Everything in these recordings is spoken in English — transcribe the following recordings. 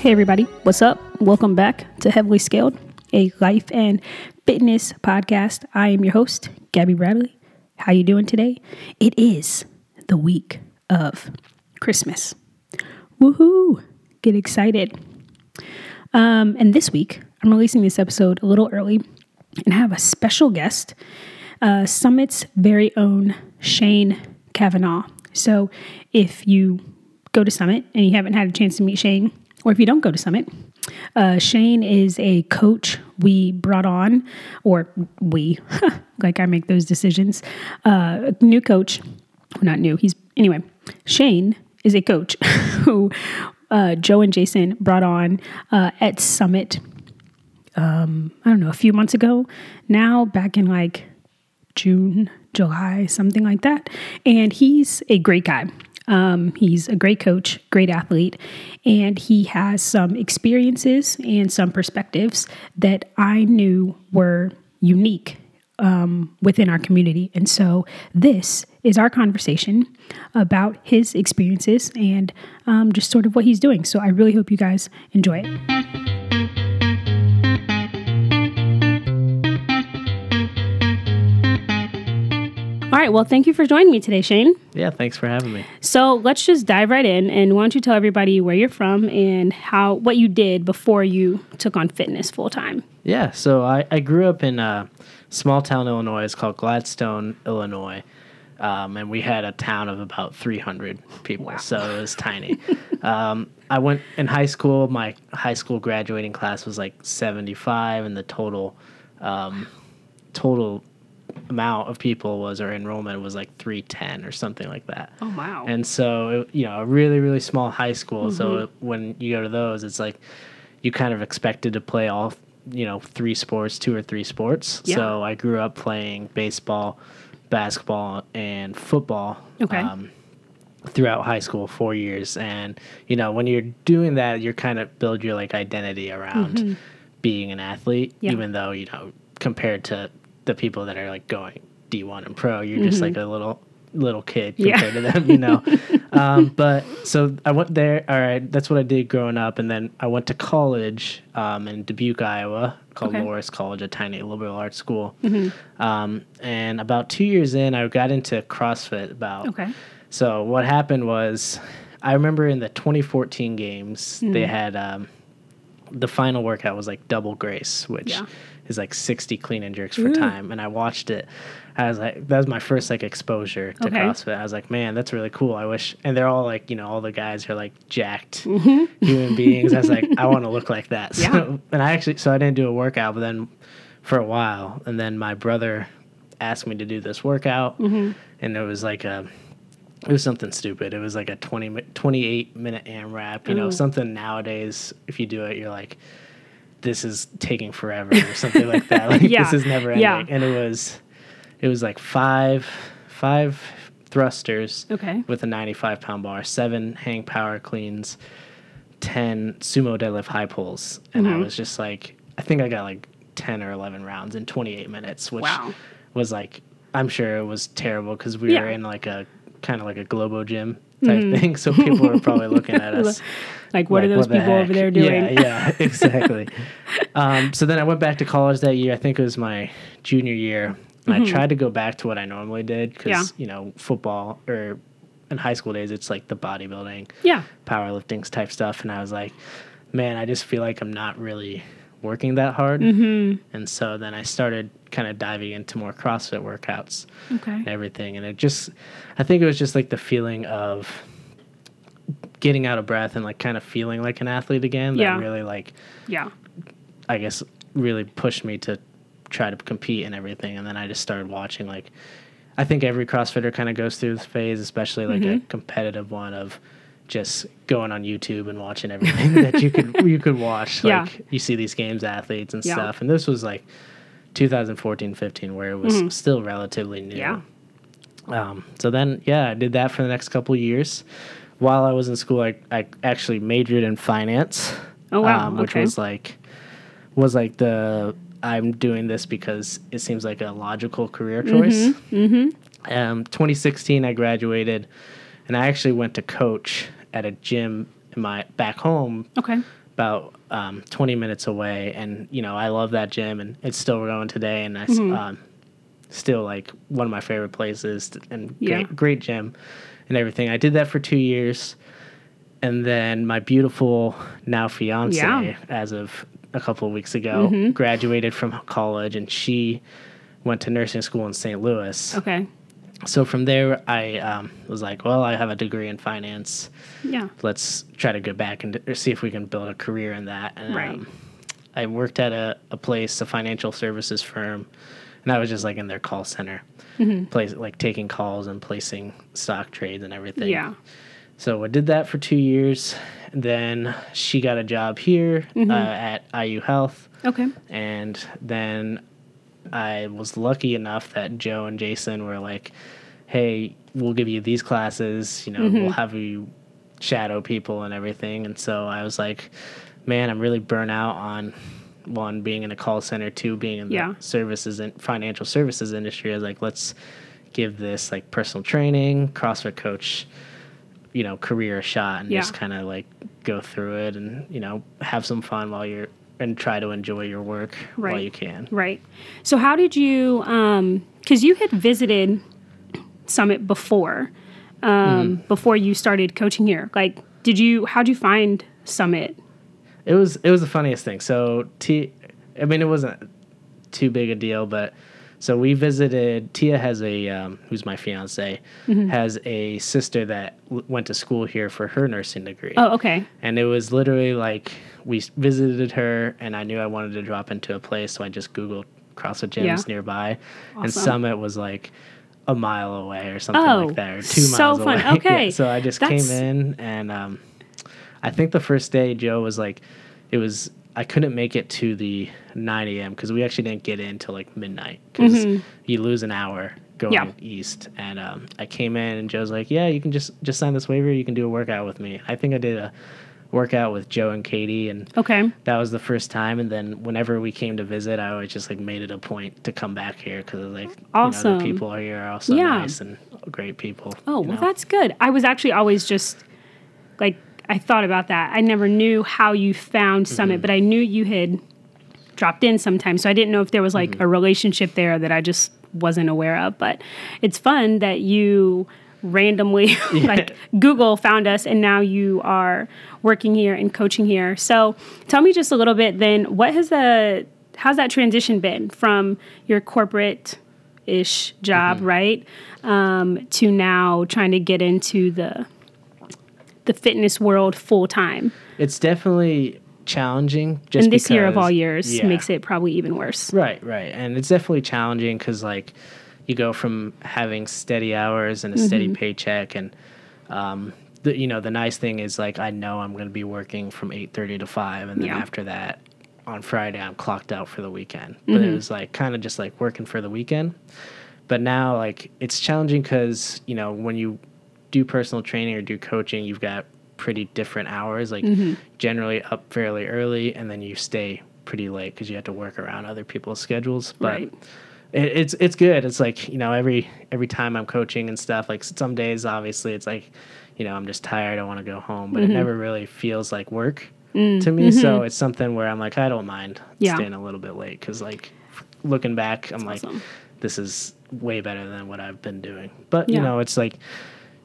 Hey everybody, what's up? Welcome back to Heavily Scaled, a life and fitness podcast. I am your host, Gabby Bradley. How you doing today? It is the week of Christmas. Woohoo! Get excited. Um, and this week, I'm releasing this episode a little early and I have a special guest, uh, Summit's very own Shane Kavanaugh. So if you go to Summit and you haven't had a chance to meet Shane, or if you don't go to Summit, uh, Shane is a coach we brought on, or we, like I make those decisions. Uh, new coach, well, not new, he's, anyway, Shane is a coach who uh, Joe and Jason brought on uh, at Summit, um, I don't know, a few months ago. Now, back in like June, July, something like that. And he's a great guy. Um, he's a great coach, great athlete, and he has some experiences and some perspectives that I knew were unique um, within our community. And so this is our conversation about his experiences and um, just sort of what he's doing. So I really hope you guys enjoy it. All right. Well, thank you for joining me today, Shane. Yeah, thanks for having me. So let's just dive right in. And why don't you tell everybody where you're from and how what you did before you took on fitness full time? Yeah, so I, I grew up in a small town, Illinois. It's called Gladstone, Illinois. Um, and we had a town of about 300 people, so it was tiny. um, I went in high school. My high school graduating class was like 75, and the total um, total amount of people was our enrollment was like 310 or something like that. Oh wow! And so, it, you know, a really, really small high school. So when you go to those, it's like you kind of expected to play all, you know, three sports, two or three sports. Yeah. So I grew up playing baseball, basketball, and football. Okay. Um, throughout high school, four years, and you know, when you're doing that, you're kind of build your like identity around being an athlete, Yeah. even though you know, compared to the people that are like going D1 and pro, you're just like a little little kid Yeah. compared to them, you know. um, but so I went there. All right, that's what I did growing up, and then I went to college um, in Dubuque, Iowa, called Okay. Loras College, a tiny liberal arts school. Um, and about two years in, I got into CrossFit. About Okay. so what happened was, I remember in the 2014 games they Mm-hmm. had um, the final workout was like double grace, which Yeah. Is like 60 clean and jerks for Ooh. time. And I watched it. I was like, that was my first like exposure to Okay. CrossFit. I was like, man, that's really cool. I wish, and they're all like, you know, all the guys are like jacked human beings. I was like, I want to look like that. So, Mm-hmm. Yeah. and I actually, so I didn't do a workout, but then for a while, and then my brother asked me to do this workout, Mm-hmm. and it was like a, it was something stupid. It was like a 20, 28 minute AMRAP, you know, something nowadays, if you do it, you're like, this is taking forever or something like that. Like Yeah. this is never ending. Yeah. And it was, it was like five, five thrusters Okay. with a 95 pound bar, seven hang power cleans, 10 sumo deadlift high pulls. And I Mhm. was just like, I think I got like 10 or 11 rounds in 28 minutes, which Wow. was like, I'm sure it was terrible because we Yeah. were in like a kind of like a Globo gym type thing. So people are probably looking at us. Like, what are those the people over there doing? Yeah, yeah, exactly. um, so then I went back to college that year. I think it was my junior year. And I tried to go back to what I normally did because, Mm-hmm. Yeah. you know, football or in high school days, it's like the bodybuilding, yeah. powerlifting type stuff. And I was like, man, I just feel like I'm not really working that hard. Mm-hmm. And so then I started kind of diving into more CrossFit workouts Okay. and everything. And it just, I think it was just like the feeling of getting out of breath and like kind of feeling like an athlete again that Yeah. really like, Yeah. I guess, really pushed me to try to compete and everything. And then I just started watching like, I think every CrossFitter kind of goes through this phase, especially like a Mm-hmm. competitive one of just going on YouTube and watching everything that you could you could watch. Yeah. Like you see these games athletes and Yeah. stuff. And this was like 2014, 15, where it was still relatively new. Mm-hmm. Yeah. Um, so then, yeah, I did that for the next couple of years. While I was in school, I, I actually majored in finance. Oh, wow. Um, which Okay. was like, was like the I'm doing this because it seems like a logical career choice. Mm-hmm. Um, 2016, I graduated, and I actually went to coach at a gym in my back home Okay. about um, 20 minutes away, and you know I love that gym, and it's still going today, and I Mm-hmm. um, still like one of my favorite places and Yeah. great, great gym and everything. I did that for two years, and then my beautiful now fiance, Yeah. Mm-hmm. as of a couple of weeks ago, graduated from college, and she went to nursing school in St. Louis. Okay. So from there, I um, was like, well, I have a degree in finance. Yeah. Let's try to go back and see if we can build a career in that. And, Right. Um, I worked at a, a place, a financial services firm, and I was just like in their call center, Mm-hmm. place like taking calls and placing stock trades and everything. Yeah. So I did that for two years. Then she got a job here Mm-hmm. uh, at IU Health. Okay. And then I was lucky enough that Joe and Jason were like, hey, we'll give you these classes, you know, Mm-hmm. we'll have you shadow people and everything. And so I was like, man, I'm really burnt out on one being in a call center, two being in Yeah. the services and financial services industry. I was like, let's give this like personal training, CrossFit coach, you know, career a shot and Yeah. just kind of like go through it and, you know, have some fun while you're and try to enjoy your work while you can. Right. So how did you um cuz you had visited Summit before um Mm-hmm. before you started coaching here. Like did you how'd you find Summit? It was it was the funniest thing. So T, I mean, it wasn't too big a deal, but so we visited. Tia has a um, who's my fiance Mm-hmm. has a sister that w- went to school here for her nursing degree. Oh, okay. And it was literally like we visited her, and I knew I wanted to drop into a place, so I just googled CrossFit gyms Yeah. nearby, and Summit was like a mile away or something Oh, like that, or two so miles fun. away. Okay. Yeah, so I just That's- came in, and um, I think the first day Joe was like, it was I couldn't make it to the 9 a.m. because we actually didn't get in till like midnight because you lose an hour going Mm-hmm. Yeah. east. And um, I came in and Joe's like, yeah, you can just just sign this waiver. You can do a workout with me. I think I did a workout with Joe and Katie and Okay. that was the first time and then whenever we came to visit i always just like made it a point to come back here because like you know, the people are here are also Yeah. nice and great people Oh, well know? that's good. I was actually always just like I thought about that. I never knew how you found Mm-hmm. Summit, but I knew you had dropped in sometimes. So I didn't know if there was like Mm-hmm. a relationship there that I just wasn't aware of. But it's fun that you randomly like Google found us and now you are working here and coaching here. So tell me just a little bit then what has the how's that transition been from your corporate ish job, Mm-hmm. right? Um, to now trying to get into the the fitness world full time. it's definitely challenging just And this year of all years yeah. makes it probably even worse. right right and it's definitely challenging because like you go from having steady hours and a steady Mm-hmm. paycheck and um the, you know the nice thing is like i know i'm going to be working from 8.30 to 5 and then Yeah. after that on friday i'm clocked out for the weekend but Mm-hmm. it was like kind of just like working for the weekend but now like it's challenging because you know when you do personal training or do coaching you've got pretty different hours like Mm-hmm. generally up fairly early and then you stay pretty late because you have to work around other people's schedules but Right. it, it's it's good it's like you know every every time i'm coaching and stuff like some days obviously it's like you know i'm just tired i want to go home but Mm-hmm. it never really feels like work to me so it's something where i'm like i don't mind Mm, Yeah. staying a little bit late because like looking back i'm like this is way better than what I've been doing. But Yeah. you know, it's like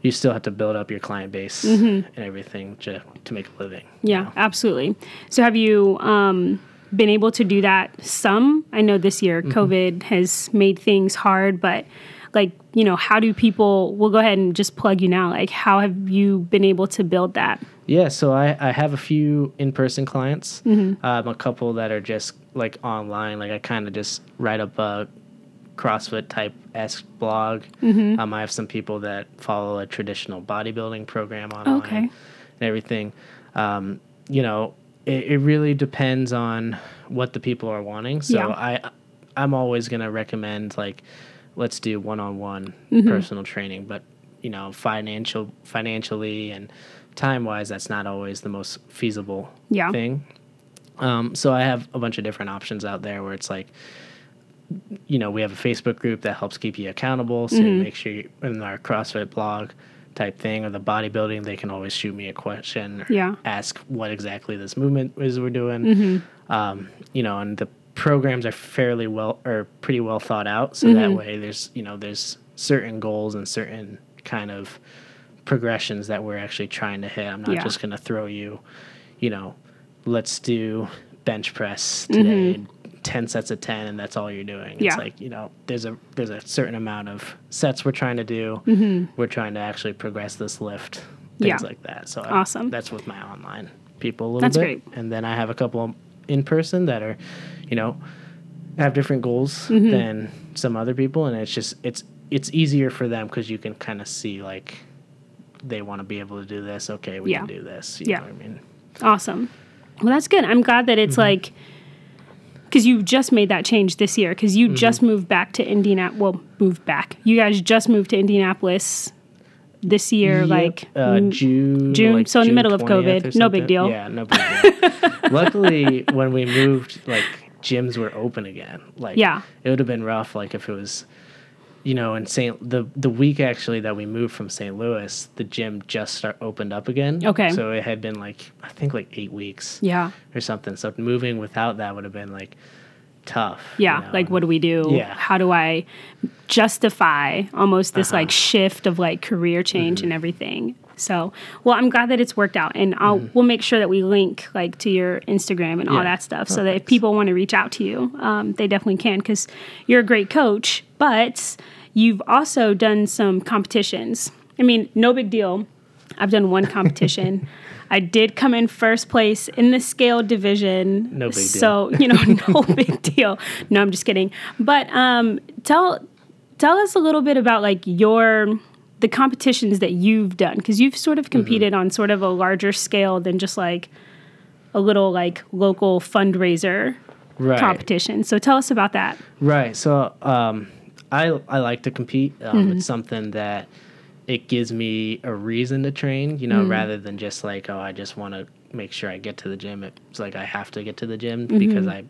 you still have to build up your client base and everything to to make a living. you Mm-hmm. Yeah, know? absolutely. So have you um, been able to do that some? I know this year Mm-hmm. COVID has made things hard, but like, you know, how do people, we'll go ahead and just plug you now. Like, how have you been able to build that? Yeah, so I, I have a few in person clients, Mm-hmm. um, a couple that are just like online. Like I kind of just write up a CrossFit type esque blog. Mm-hmm. Um, I have some people that follow a traditional bodybuilding program online Okay. and everything. Um, you know, it, it really depends on what the people are wanting. So Yeah. I I'm always gonna recommend like let's do one on one personal training, but you know, financial financially and time wise that's not always the most feasible Yeah. thing. Um, so I have a bunch of different options out there where it's like, you know, we have a Facebook group that helps keep you accountable. So Mm-hmm. make sure you, in our CrossFit blog, type thing or the bodybuilding they can always shoot me a question or Yeah. ask what exactly this movement is we're doing um, you know and the programs are fairly well or pretty well thought out so that way there's you know there's certain goals and certain kind of progressions that we're actually trying to hit i'm not Yeah. just going to throw you you know let's do bench press today 10 sets of 10 and that's all you're doing Yeah. it's like you know there's a there's a certain amount of sets we're trying to do we're trying to actually progress this lift things Yeah. like that so I- Awesome. that's with my online people a little That's bit great. and then i have a couple in person that are you know have different goals Mm-hmm. than some other people and it's just it's it's easier for them because you can kind of see like they want to be able to do this okay we Yeah. can do this you Yeah. know what i mean Awesome. Well, that's good. I'm glad that Mm-hmm. it's like because you just made that change this year because you just Mm-hmm. moved back to Indianapolis. Well, moved back. You guys just moved to Indianapolis this year, Yep, like uh, June, June, like so in the middle of COVID. No big deal. Yeah, no big deal. Luckily, when we moved, like gyms were open again. Like, Yeah. it would have been rough. Like if it was, you know, in St. the the week actually that we moved from St. Louis, the gym just start opened up again. Okay. So it had been like I think like eight weeks yeah, or something. So moving without that would have been like tough. you yeah. know? Like, what do we do? Yeah. How do I justify almost this Uh-huh. like shift of like career change Mm-hmm. and everything? So, well, I'm glad that it's worked out, and I'll we'll make sure that we link like to your Instagram and all Mm-hmm. That stuff, so that if people want to reach out to you, um, they definitely can because you're a great coach. But you've also done some competitions. I mean, no big deal. I've done one competition. I did come in first place in the scale division. No big deal. So, you know, no big deal. No, I'm just kidding. But um, tell tell us a little bit about like your the competitions that you've done because you've sort of competed on sort of a larger scale than just like a little like local fundraiser Right. competition. So tell us about that. Right. So um, I I like to compete. Um, Mm-hmm. It's something that it gives me a reason to train. You know, Mm-hmm. rather than just like oh I just want to make sure I get to the gym. It's like I have to get to the gym Mm-hmm. because I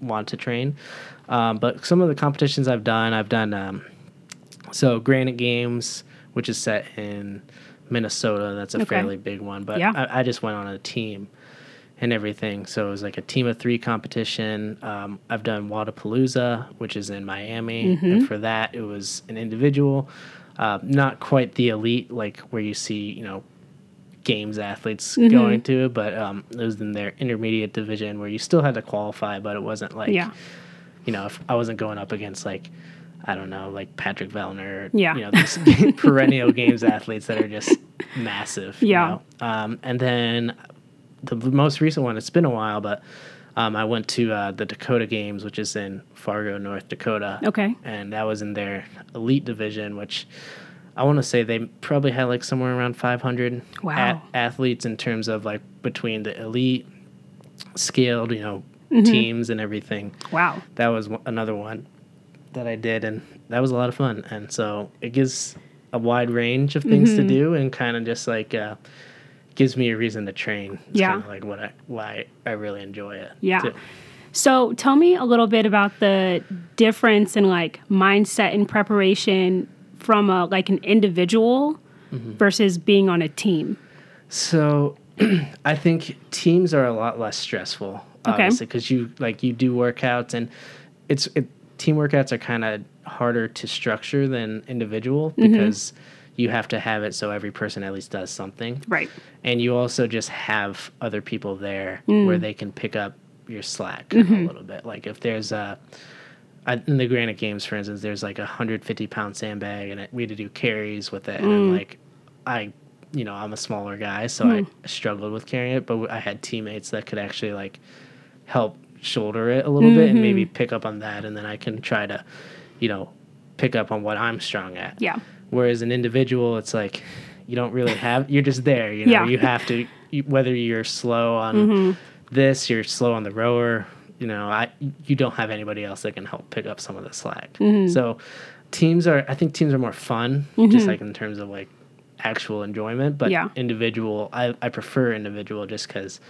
want to train. Um, but some of the competitions I've done, I've done um, so Granite Games, which is set in Minnesota. That's a Okay. fairly big one. But Yeah. I, I just went on a team and everything. So it was like a team of three competition. Um, I've done Wodapalooza, which is in Miami, and for that it was an individual, uh, not quite the elite like where you see you know games athletes going to but um, it was in their intermediate division where you still had to qualify, but it wasn't like Yeah. you know if I wasn't going up against like. I don't know, like Patrick Vellner, Yeah. you know, these perennial games athletes that are just massive. you Yeah. know? Um, and then the most recent one, it's been a while, but um, I went to uh, the Dakota Games, which is in Fargo, North Dakota. Okay. And that was in their elite division, which I want to say they probably had like somewhere around 500 Wow. athletes in terms of like between the elite, scaled, you know, Mm-hmm. teams and everything. Wow. That was one- another one that I did, and that was a lot of fun. And so it gives a wide range of things Mm-hmm. to do, and kind of just like uh, gives me a reason to train. It's Yeah. kinda like what I why I really enjoy it. Yeah. too. So tell me a little bit about the difference in like mindset and preparation from a like an individual Mm-hmm. versus being on a team. So I think teams are a lot less stressful, Okay. obviously, because you like you do workouts and it's it, team workouts are kind of harder to structure than individual Mm-hmm. You have to have it so every person at least does something. Right. and you also just have other people there Mm. where they can pick up your slack Mm-hmm. a little bit. Like if there's a in the Granite Games, for instance, there's like a 150 pound sandbag, and it, we had to do carries with it. And Mm. I'm like, I, you know, I'm a smaller guy, so I struggled with carrying it, but I had teammates that could actually like help shoulder it a little bit and maybe Mm-hmm. pick up on that, and then I can try to, you know, pick up on what I'm strong at. Yeah. Whereas an individual, it's like you don't really have. You're just there. You know, Yeah. Mm-hmm. you have to. You, whether you're slow on this, you're slow on the rower. You know, I you don't have anybody else that can help pick up some of the slack. Mm-hmm. So teams are. I think teams are more fun, just like in terms of like actual enjoyment. But Yeah. individual, I I prefer individual just because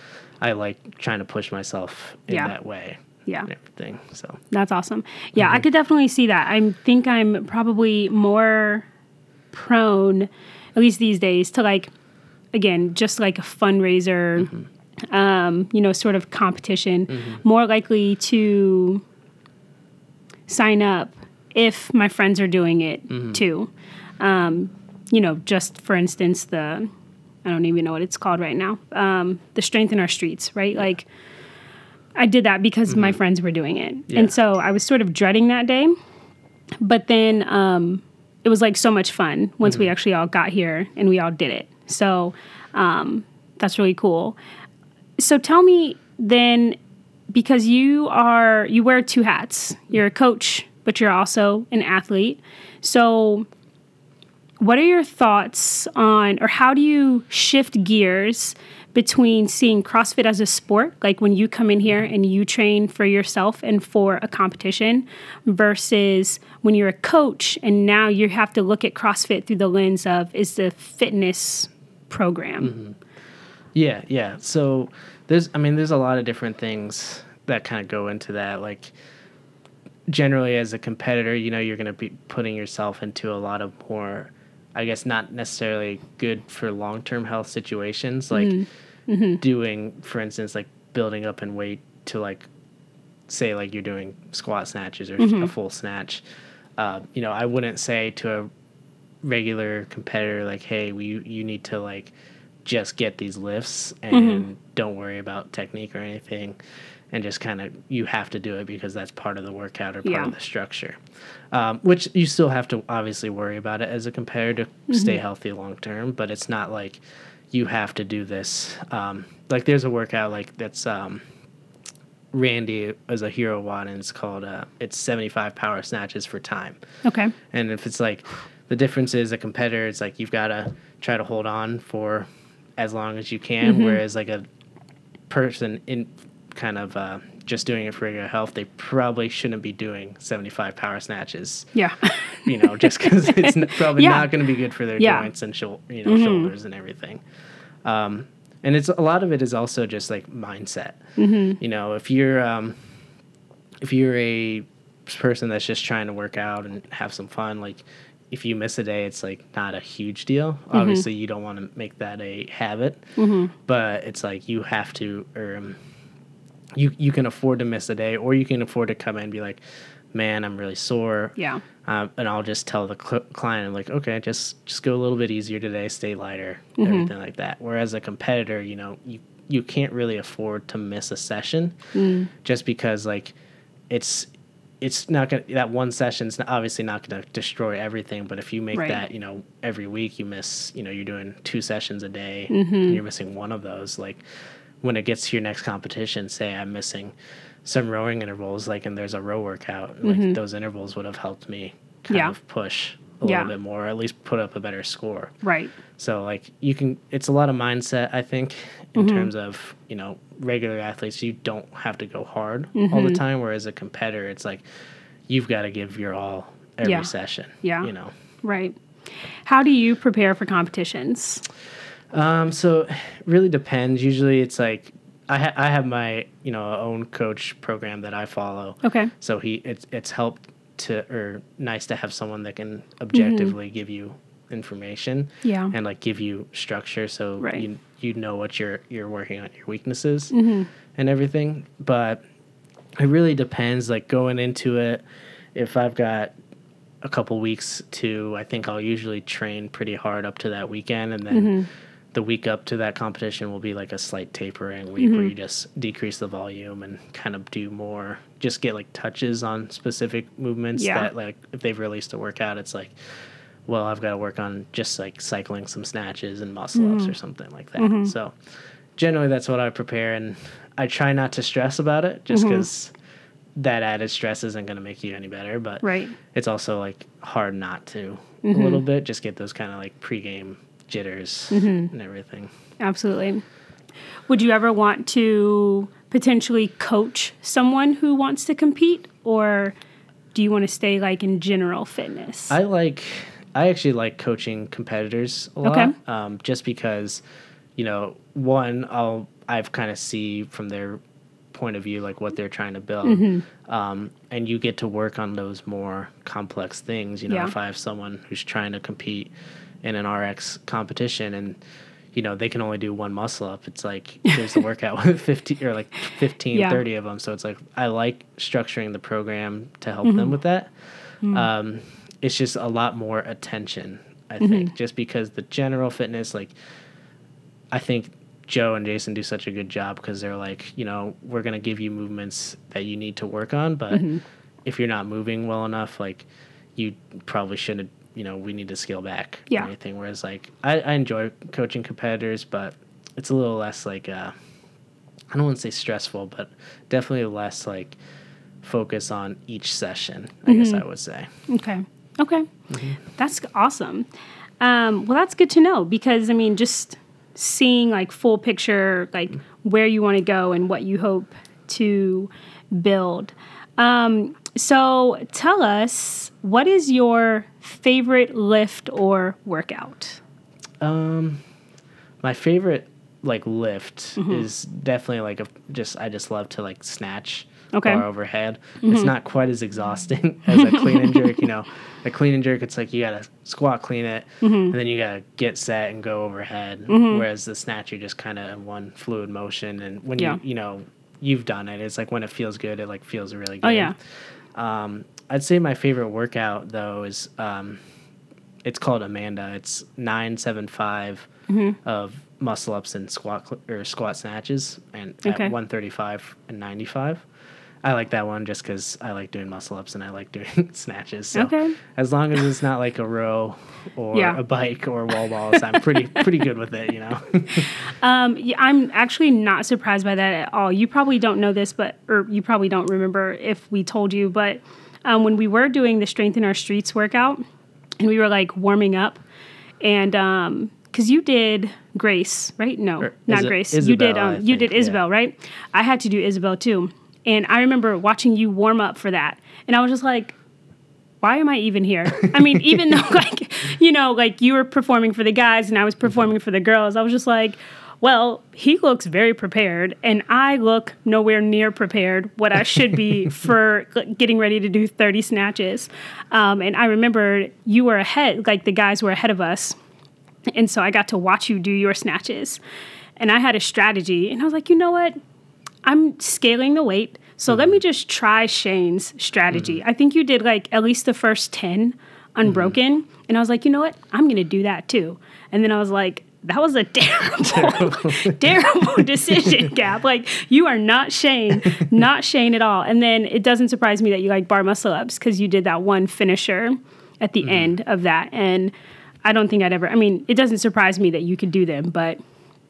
I like trying to push myself in Yeah. that way. Yeah. And everything. So That's awesome. Yeah, Mm-hmm. I could definitely see that. I think I'm probably more prone, at least these days, to like, again, just like a fundraiser, um, you know, sort of competition, more likely to sign up if my friends are doing it too. Um, you know, just for instance, the I don't even know what it's called right now. Um, the strength in our streets, right? Like, I did that because my friends were doing it, Yeah. and so I was sort of dreading that day. But then um, it was like so much fun once we actually all got here and we all did it. So um, that's really cool. So tell me then, because you are you wear two hats. You're a coach, but you're also an athlete. So what are your thoughts on, or how do you shift gears between seeing CrossFit as a sport, like when you come in here and you train for yourself and for a competition, versus when you're a coach and now you have to look at CrossFit through the lens of is the fitness program? Mm-hmm. Yeah, yeah. So there's, I mean, there's a lot of different things that kind of go into that. Like, generally, as a competitor, you know, you're going to be putting yourself into a lot of more, I guess, not necessarily good for long term health situations. Like, mm-hmm. Mm-hmm. doing, for instance, like building up in weight to like, say, like you're doing squat snatches or mm-hmm. a full snatch. Uh, you know, I wouldn't say to a regular competitor like hey we you need to like just get these lifts and don't worry about technique or anything and just kind of you have to do it because that's part of the workout or part Yeah. of the structure um, which you still have to obviously worry about it as a competitor to stay healthy long term but it's not like you have to do this um, like there's a workout like that's um, randy as a hero one and it's called uh, it's 75 power snatches for time Okay. and if it's like the difference is a competitor, it's like you've got to try to hold on for as long as you can. Whereas like a person in kind of uh, just doing it for regular health, they probably shouldn't be doing 75 power snatches, Yeah. you know, just because it's n- probably Yeah. not going to be good for their Yeah. joints and shou- you know, shoulders and everything. Um, and it's a lot of it is also just like mindset. You know, if you're um, if you're a person that's just trying to work out and have some fun, like if you miss a day, it's like not a huge deal. Obviously, you don't want to make that a habit, but it's like you have to, um, you you can afford to miss a day, or you can afford to come in and be like, "Man, I'm really sore." yeah. Um, and I'll just tell the cl- client, I'm like, okay, just just go a little bit easier today, stay lighter, mm-hmm. everything like that. Whereas a competitor, you know, you you can't really afford to miss a session, mm. just because like it's it's not gonna that one session's obviously not gonna destroy everything. But if you make Right. that, you know, every week you miss, you know, you're doing two sessions a day, mm-hmm. and you're missing one of those, like when it gets to your next competition, say I'm missing some rowing intervals, like and there's a row workout, like mm-hmm. those intervals would have helped me kind Yeah. of push a Yeah. little bit more, or at least put up a better score. Right. So like you can, it's a lot of mindset, I think, in mm-hmm. terms of you know regular athletes. You don't have to go hard all the mm-hmm. time, whereas a competitor, it's like you've got to give your all every Yeah. session. Yeah. you know. Right. How do you prepare for competitions? Um, so it really depends. Usually, it's like I ha- I have my you know own coach program that I follow. Okay. So he it's it's helped to or nice to have someone that can objectively mm-hmm. give you information. Yeah. And like give you structure so Right. you you know what you're you're working on your weaknesses mm-hmm. and everything. But it really depends. Like going into it, if I've got a couple weeks to, I think I'll usually train pretty hard up to that weekend, and then mm-hmm. The week up to that competition will be like a slight tapering week where mm-hmm. you just decrease the volume and kind of do more, just get like touches on specific movements Yeah. that like if they've released a workout, it's like. Well, I've got to work on just like cycling some snatches and muscle ups or mm-hmm. something like that. Mm-hmm. So, generally, that's what I prepare, and I try not to stress about it, just because that added stress isn't going to make you any better. But Right. it's also like hard not to a little bit just get those kind of like pregame jitters and everything Absolutely. Would you ever want to potentially coach someone who wants to compete, or do you want to stay like in general fitness? i like i actually like coaching competitors a lot Okay. um, just because you know one i'll i've kind of see from their point of view, like what they're trying to build. Mm-hmm. Um, and you get to work on those more complex things. You know, Yeah. if I have someone who's trying to compete in an RX competition and you know, they can only do one muscle up. It's like there's the workout with 50 or like 15, Yeah. 30 of them. So it's like I like structuring the program to help Mm-hmm. them with that. Mm. Um, it's just a lot more attention, I Mm-hmm. think, just because the general fitness, like, I think Joe and Jason do such a good job because they're like, you know, we're going to give you movements that you need to work on, but Mm-hmm. if you're not moving well enough, like, you probably shouldn't, you know, we need to scale back Yeah. or anything. Whereas, like, I, I enjoy coaching competitors, but it's a little less, like, uh, I don't want to say stressful, but definitely less, like, focus on each session, I guess I would say. Okay. Okay. Mm-hmm. That's awesome. Um, well, that's good to know because I mean, just seeing like full picture, like where you want to go and what you hope to build. Um, so tell us, what is your favorite lift or workout? Um, my favorite like lift mm-hmm. is definitely like a just I just love to like snatch Okay. bar overhead. It's mm-hmm. not quite as exhausting as a clean and jerk. You know, a clean and jerk it's like you gotta squat clean it mm-hmm. and then you gotta get set and go overhead. Whereas the snatch you're just kind of in one fluid motion and when Yeah. you you know you've done it, it's like when it feels good, it like feels really oh, good. Oh yeah. Um, I'd say my favorite workout though is um, it's called Amanda. It's nine seven five Mm-hmm. of muscle ups and squat cl- or squat snatches, and Okay. at one thirty five and ninety five. I like that one just because I like doing muscle ups and I like doing snatches. So Okay. as long as it's not like a row or Yeah. a bike or wall balls, I'm pretty pretty good with it. You know. Um, yeah, I'm actually not surprised by that at all. You probably don't know this, but or you probably don't remember if we told you, but um, when we were doing the Strength in Our Streets workout, and we were like warming up, and um, because you did Grace, right? No, Or not Is it Grace. you did um, you did think, yeah. Isabel, right? I had to do Isabel too, and I remember watching you warm up for that, and I was just like why am I even here? I mean, even though like you know, like you were performing for the guys and I was performing for the girls, I was just like, well, he looks very prepared and I look nowhere near prepared what I should be for getting ready to do 30 snatches. Um, and I remember you were ahead, like the guys were ahead of us. And so I got to watch you do your snatches. And I had a strategy and I was like, you know what? I'm scaling the weight. So let me mm-hmm. just try Shane's strategy. Mm-hmm. I think you did like at least the first 10 unbroken. Mm-hmm. And I was like, you know what? I'm going to do that too. And then I was like, that was a terrible, terrible decision, Gab. Like, you are not Shane, not Shane at all. And then it doesn't surprise me that you like bar muscle ups because you did that one finisher at the end of that. And I don't think I'd ever, I mean, it doesn't surprise me that you could do them, but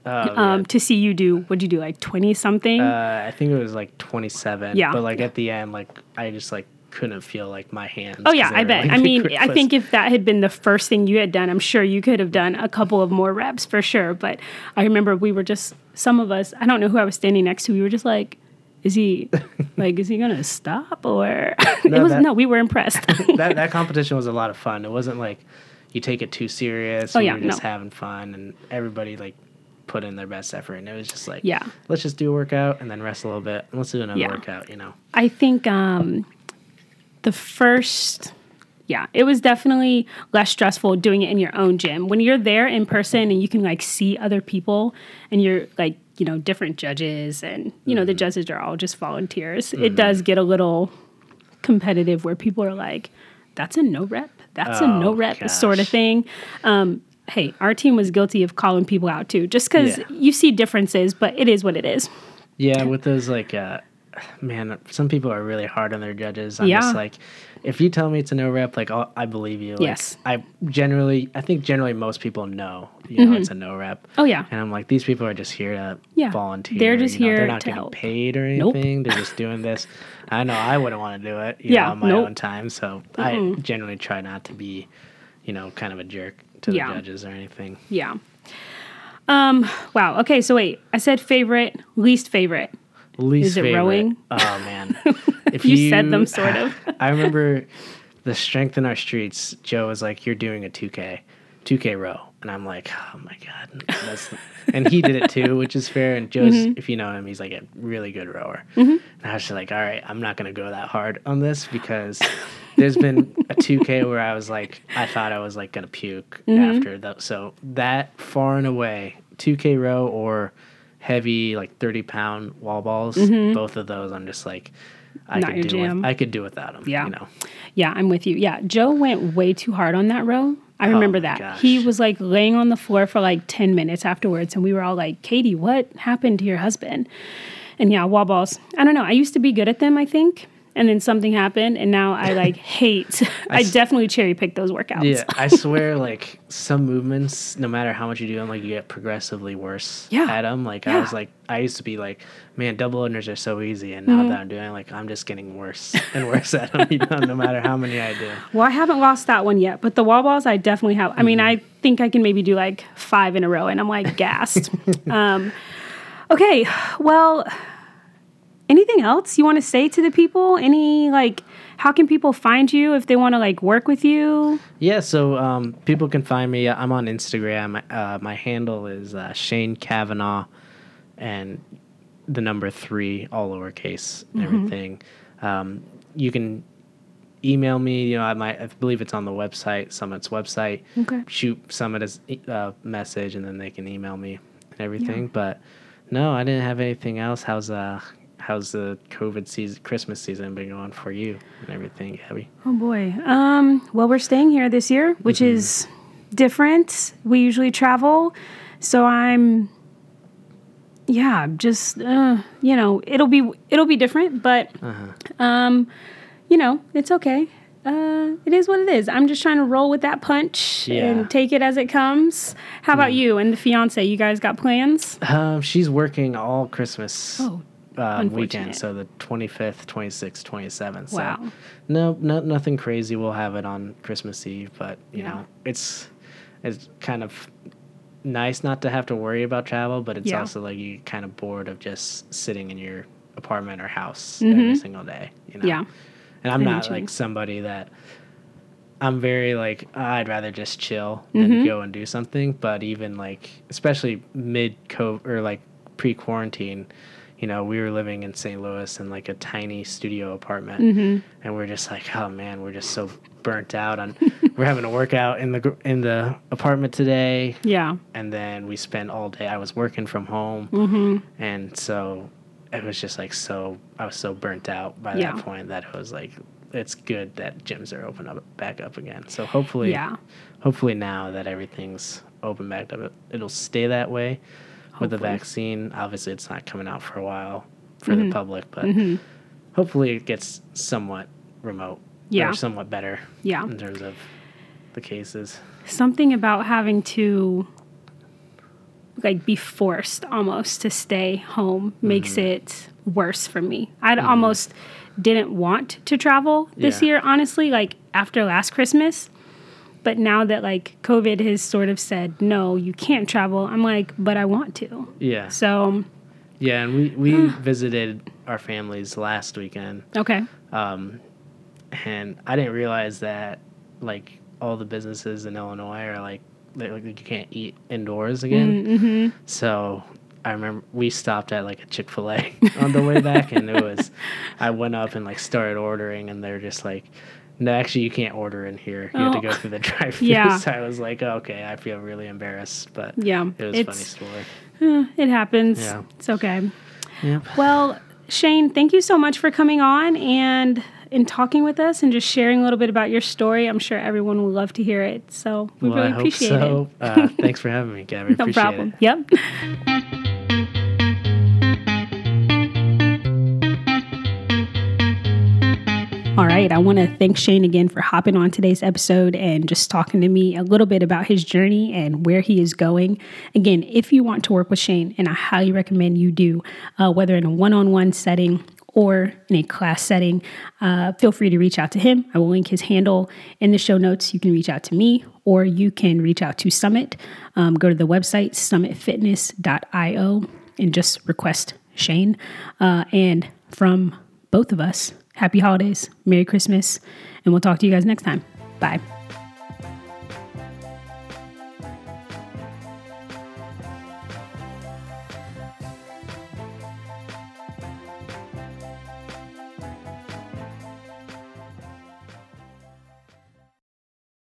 Oh, yeah. um, to see you do, what'd you do, like 20 something? Uh, I think it was like 27. Yeah. But like at the end, like I just like couldn't feel like my hands. Oh yeah I bet. like, I mean, I think if that had been the first thing you had done, I'm sure you could have done a couple of more reps for sure. But I remember we were just some of us. I don't know who I was standing next to. We were just like, "Is he like? Is he gonna stop?" Or it was that- no. We were impressed. that that competition was a lot of fun. It wasn't like you take it too serious. Oh, yeah, were just no. having fun, and everybody like put in their best effort. And it was just like, Yeah. let's just do a workout and then rest a little bit. And let's do another Yeah. workout. You know. I think um, the first, yeah, it was definitely less stressful doing it in your own gym. When you're there in person and you can like see other people and you're like, you know, different judges and, you know, the judges are all just volunteers, it does get a little competitive where people are like, that's a no rep. That's a no Oh, rep sort of thing. Um, hey, our team was guilty of calling people out too, just because Yeah. you see differences, but it is what it is. Yeah, with those like, uh, man, some people are really hard on their judges. I'm Yeah. just like, if you tell me it's a no rep, like I'll, I believe you. Like, Yes. I generally, I think generally most people know, you know, it's a no rep. Oh, yeah. And I'm like, these people are just here to Yeah. volunteer. They're just you know, here They're not getting paid or anything. Nope. They're just doing this. I know I wouldn't want to do it. You Yeah, know, on my nope. own time. So I generally try not to be, you know, kind of a jerk to the Yeah. judges or anything. Yeah. Um. Wow. Okay. So wait. I said favorite, least favorite. Least Is it favorite. rowing? Oh man, if You said them, sort of. I remember the strength in our streets. Joe was like, "You're doing a 2K," 2K row. And I'm like, oh my God. That's, and he did it too, which is fair. And Joe's, Mm-hmm. if you know him, he's like a really good rower. And I was just like, all right, I'm not going to go that hard on this because there's been a 2K where I was like, I thought I was like going to puke Mm-hmm. after that. So that far and away, 2K row or heavy, like 30 pound wall balls, both of those, I'm just like, I Mm-hmm. Not could do jam. with, I could do without them. Yeah. You know, Yeah, I'm with you. Yeah, Joe went way too hard on that row. I oh, remember Oh that. gosh. He was like laying on the floor for like 10 minutes afterwards, and we were all like, Katie, what happened to your husband? And yeah, wall balls. I don't know. I used to be good at them, I think. And then something happened, and now I like hate. I definitely cherry pick those workouts. Yeah, I swear, like some movements, no matter how much you do them, like you get progressively worse Yeah. at them. Like I was like, I used to be like, man, double unders are so easy, and Mm-hmm. now that I'm doing, like, I'm just getting worse and worse at them. You know, no matter how many I do. Well, I haven't lost that one yet, but the wall balls I definitely have. I mean, Mm-hmm. I think I can maybe do like five in a row, and I'm like gassed. um, okay, well, anything else you want to say to the people? Any like, how can people find you if they want to like work with you? Yeah, so um, people can find me. I'm on Instagram. Uh, my handle is uh, Shane Kavanaugh, and the number three, all lowercase, and everything. Um, you can email me. You know, I might. I believe it's on the website, Summit's website. Okay. Shoot Summit as a uh, message, and then they can email me and everything. But no, I didn't have anything else. How's uh How's the COVID season, Christmas season been going for you and everything, Gabby? Oh boy. Um, well, we're staying here this year, which Mm-hmm. is different. We usually travel, so I'm yeah, just uh, you know, it'll be it'll be different, but Uh-huh. um, you know, it's okay. Uh, it is what it is. I'm just trying to roll with that punch Yeah. and take it as it comes. How about you and the fiance? You guys got plans? Um, she's working all Christmas Oh, um, weekend, so the 25th, 26th, 27th. So Wow. no, no, nothing crazy. We'll have it on Christmas Eve, but you Yeah. know, it's it's kind of nice not to have to worry about travel, but it's Yeah. also like you kind of bored of just sitting in your apartment or house every single day. You know? Mm-hmm. yeah. And I'm I not like somebody that I'm very like I'd rather just chill than Mm-hmm. go and do something. But even like especially mid COVID or like pre quarantine, you know, we were living in St. Louis in like a tiny studio apartment, Mm-hmm. and we're just like, oh man, we're just so burnt out on. we're having a workout in the in the apartment today, Yeah. and then we spent all day. I was working from home, Mm-hmm. and so it was just like so. I was so burnt out by Yeah. that point that it was like, it's good that gyms are open up back up again. So hopefully, Yeah. hopefully now that everything's open back up, it'll stay that way. With the vaccine, obviously it's not coming out for a while for Mm-hmm. the public, but hopefully it gets somewhat remote, Yeah. or somewhat better, Yeah. in terms of the cases. something about having to like be forced almost to stay home makes Mm-hmm. it worse for me. I would almost didn't want to travel this Yeah. year, honestly, like after last Christmas. But now that like COVID has sort of said, no, you can't travel, I'm like, but I want to. Yeah, So, yeah, and we we visited our families last weekend, okay. um, and I didn't realize that like all the businesses in Illinois are like they, like you can't eat indoors again. Mm-hmm. So I remember we stopped at like a Chick Fil A on the way back, and it was I went up and like started ordering, and they're just like. No, actually, you can't order in here. You have to Oh. go through the drive-thru. Yeah. So I was like, okay, I feel really embarrassed, but Yeah. it was a funny story. uh, it happens. Yeah. It's okay. Yep. Well, Shane, thank you so much for coming on and in talking with us and just sharing a little bit about your story. I'm sure everyone will love to hear it. So we Well, really I appreciate so. Uh, thanks for having me, Gabby. No Appreciate problem. it. Yep. All right, I want to thank Shane again for hopping on today's episode and just talking to me a little bit about his journey and where he is going. Again, if you want to work with Shane, and I highly recommend you do, uh, whether in a one on one setting or in a class setting, uh, feel free to reach out to him. I will link his handle in the show notes. You can reach out to me or you can reach out to Summit. Um, go to the website, summitfitness.io, and just request Shane. Uh, and from both of us, happy holidays, Merry Christmas, and we'll talk to you guys next time. Bye.